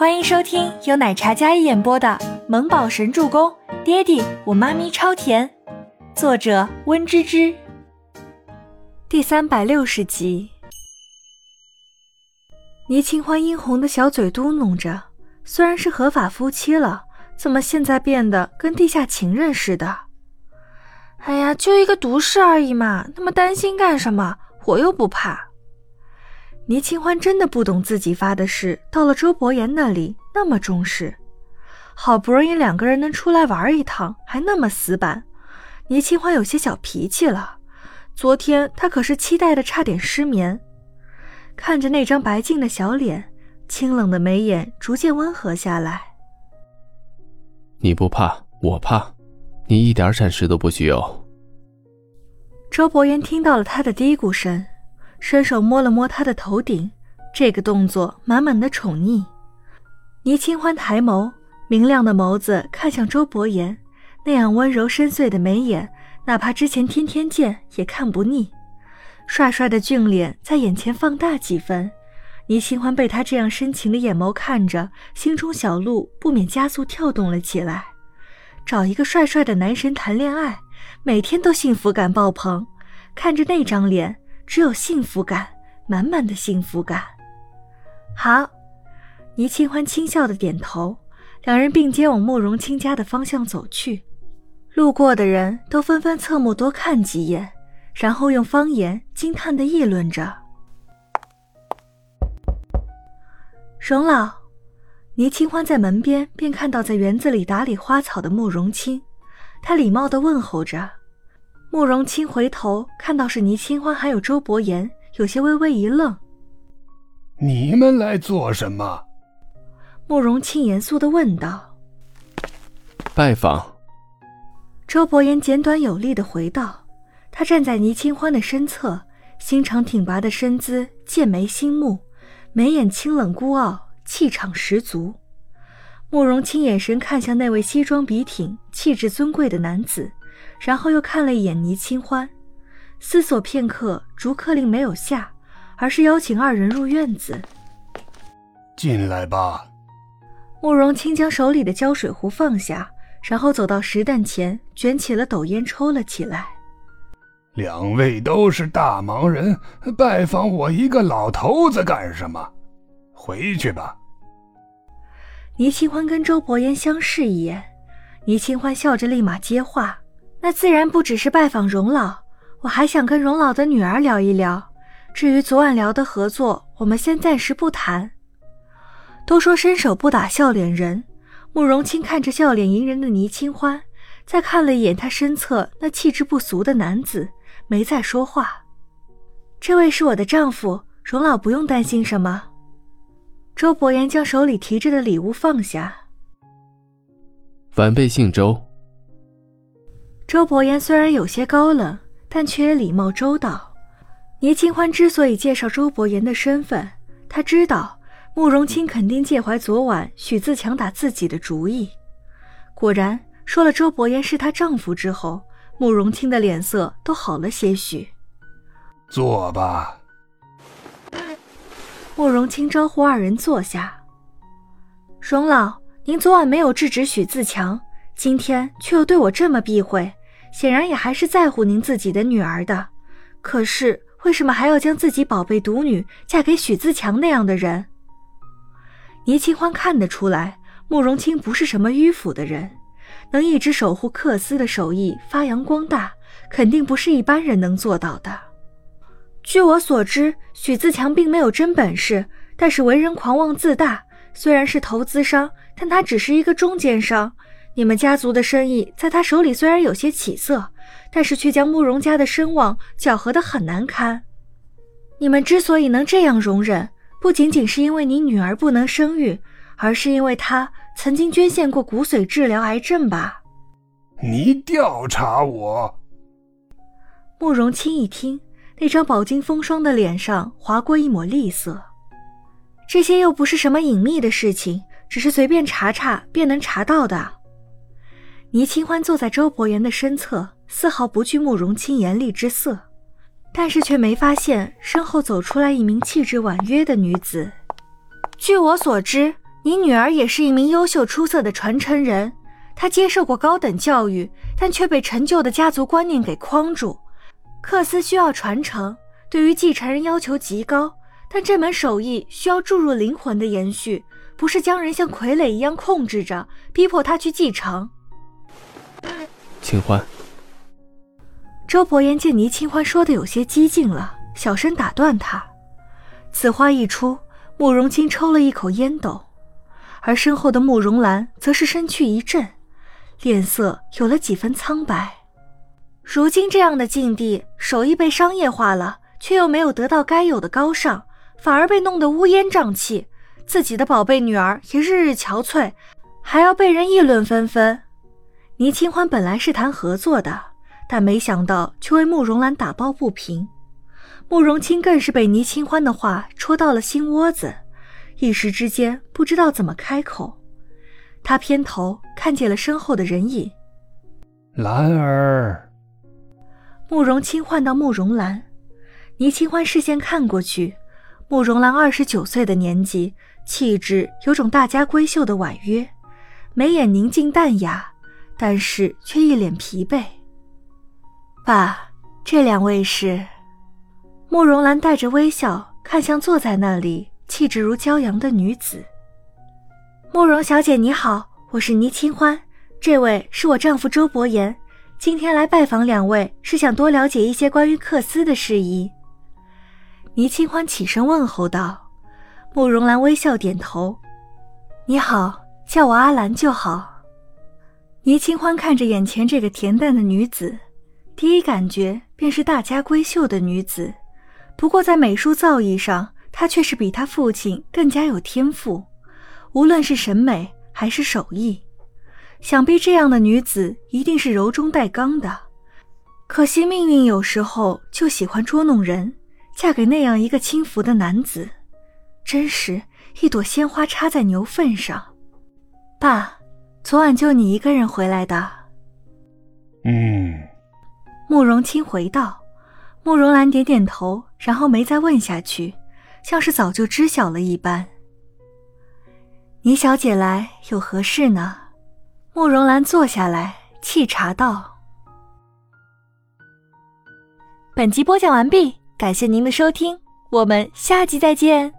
欢迎收听由奶茶嘉一演播的《萌宝神助攻》，爹地我妈咪超甜，作者温芝芝。第三百六十集。倪清欢殷红的小嘴嘟哝着：“虽然是合法夫妻了，怎么现在变得跟地下情人似的？”哎呀，就一个毒誓而已嘛，那么担心干什么？我又不怕。倪清欢真的不懂自己发的誓到了周伯言那里那么重视，好不容易两个人能出来玩一趟，还那么死板，倪清欢有些小脾气了。昨天他可是期待的差点失眠，看着那张白净的小脸，清冷的眉眼逐渐温和下来。你不怕，我怕，你一点闪失都不许有。周伯言听到了他的嘀咕声。伸手摸了摸他的头顶，这个动作满满的宠溺。倪清欢抬眸，明亮的眸子看向周伯言，那样温柔深邃的眉眼，哪怕之前天天见也看不腻。帅帅的俊脸在眼前放大几分，倪清欢被他这样深情的眼眸看着，心中小鹿不免加速跳动了起来。找一个帅帅的男神谈恋爱，每天都幸福感爆棚，看着那张脸。只有幸福感，满满的幸福感。好，倪清欢轻笑的点头，两人并肩往慕容清家的方向走去。路过的人都纷纷侧目多看几眼，然后用方言惊叹的议论着：“荣老。”倪清欢在门边便看到在园子里打理花草的慕容清，他礼貌的问候着。慕容清回头看到是倪清欢还有周伯言，有些微微一愣。你们来做什么？慕容清严肃的问道。拜访。周伯言简短有力的回道。他站在倪清欢的身侧，心长挺拔的身姿，剑眉星目，眉眼清冷孤傲，气场十足。慕容清眼神看向那位西装笔挺、气质尊贵的男子。然后又看了一眼倪清欢，思索片刻，逐客令没有下，而是邀请二人入院子。进来吧。慕容清将手里的胶水壶放下，然后走到石凳前，卷起了斗烟，抽了起来。两位都是大忙人，拜访我一个老头子干什么？回去吧。倪清欢跟周伯言相视一眼，倪清欢笑着立马接话。那自然不只是拜访荣老，我还想跟荣老的女儿聊一聊。至于昨晚聊的合作，我们先暂时不谈。都说伸手不打笑脸人，慕容清看着笑脸迎人的倪清欢，再看了一眼他身侧那气质不俗的男子，没再说话。这位是我的丈夫，荣老不用担心什么。周伯言将手里提着的礼物放下。晚辈姓周。周伯言虽然有些高冷，但却也礼貌周到。倪清欢之所以介绍周伯言的身份，他知道慕容清肯定介怀昨晚许自强打自己的主意。果然，说了周伯言是她丈夫之后，慕容清的脸色都好了些许。坐吧。慕容清招呼二人坐下。荣老，您昨晚没有制止许自强，今天却又对我这么避讳。显然也还是在乎您自己的女儿的，可是为什么还要将自己宝贝独女嫁给许自强那样的人？倪清欢看得出来，慕容清不是什么迂腐的人，能一直守护克斯的手艺发扬光大，肯定不是一般人能做到的。据我所知，许自强并没有真本事，但是为人狂妄自大。虽然是投资商，但他只是一个中间商。你们家族的生意在他手里虽然有些起色，但是却将慕容家的声望搅和得很难堪。你们之所以能这样容忍，不仅仅是因为你女儿不能生育，而是因为她曾经捐献过骨髓治疗癌症吧？你调查我？慕容清一听，那张饱经风霜的脸上划过一抹厉色。这些又不是什么隐秘的事情，只是随便查查便能查到的。倪清欢坐在周伯言的身侧，丝毫不惧慕容清严厉之色，但是却没发现身后走出来一名气质婉约的女子。据我所知，你女儿也是一名优秀出色的传承人，她接受过高等教育，但却被陈旧的家族观念给框住。克斯需要传承，对于继承人要求极高，但这门手艺需要注入灵魂的延续，不是将人像傀儡一样控制着，逼迫他去继承。清欢，周伯言见倪清欢说的有些激进了，小声打断他。此话一出，慕容清抽了一口烟斗，而身后的慕容兰则是身躯一震，脸色有了几分苍白。如今这样的境地，手艺被商业化了，却又没有得到该有的高尚，反而被弄得乌烟瘴气。自己的宝贝女儿也日日憔悴，还要被人议论纷纷。倪清欢本来是谈合作的，但没想到却为慕容兰打抱不平。慕容清更是被倪清欢的话戳到了心窝子，一时之间不知道怎么开口。他偏头看见了身后的人影，兰儿。慕容清唤到慕容兰，倪清欢视线看过去，慕容兰二十九岁的年纪，气质有种大家闺秀的婉约，眉眼宁静淡雅，但是却一脸疲惫。爸，这两位是？慕容兰带着微笑看向坐在那里气质如骄阳的女子。慕容小姐你好，我是倪清欢，这位是我丈夫周伯言。今天来拜访两位，是想多了解一些关于克斯的事宜。倪清欢起身问候道。慕容兰微笑点头：“你好，叫我阿兰就好。”倪清欢看着眼前这个恬淡的女子，第一感觉便是大家闺秀的女子。不过在美术造诣上，她却是比她父亲更加有天赋，无论是审美还是手艺。想必这样的女子一定是柔中带刚的，可惜命运有时候就喜欢捉弄人，嫁给那样一个轻浮的男子，真是一朵鲜花插在牛粪上。爸，昨晚就你一个人回来的？嗯。慕容清回道。慕容兰点点头，然后没再问下去，像是早就知晓了一般。倪小姐来有何事呢？慕容兰坐下来，沏茶道：“本集播讲完毕，感谢您的收听，我们下集再见。”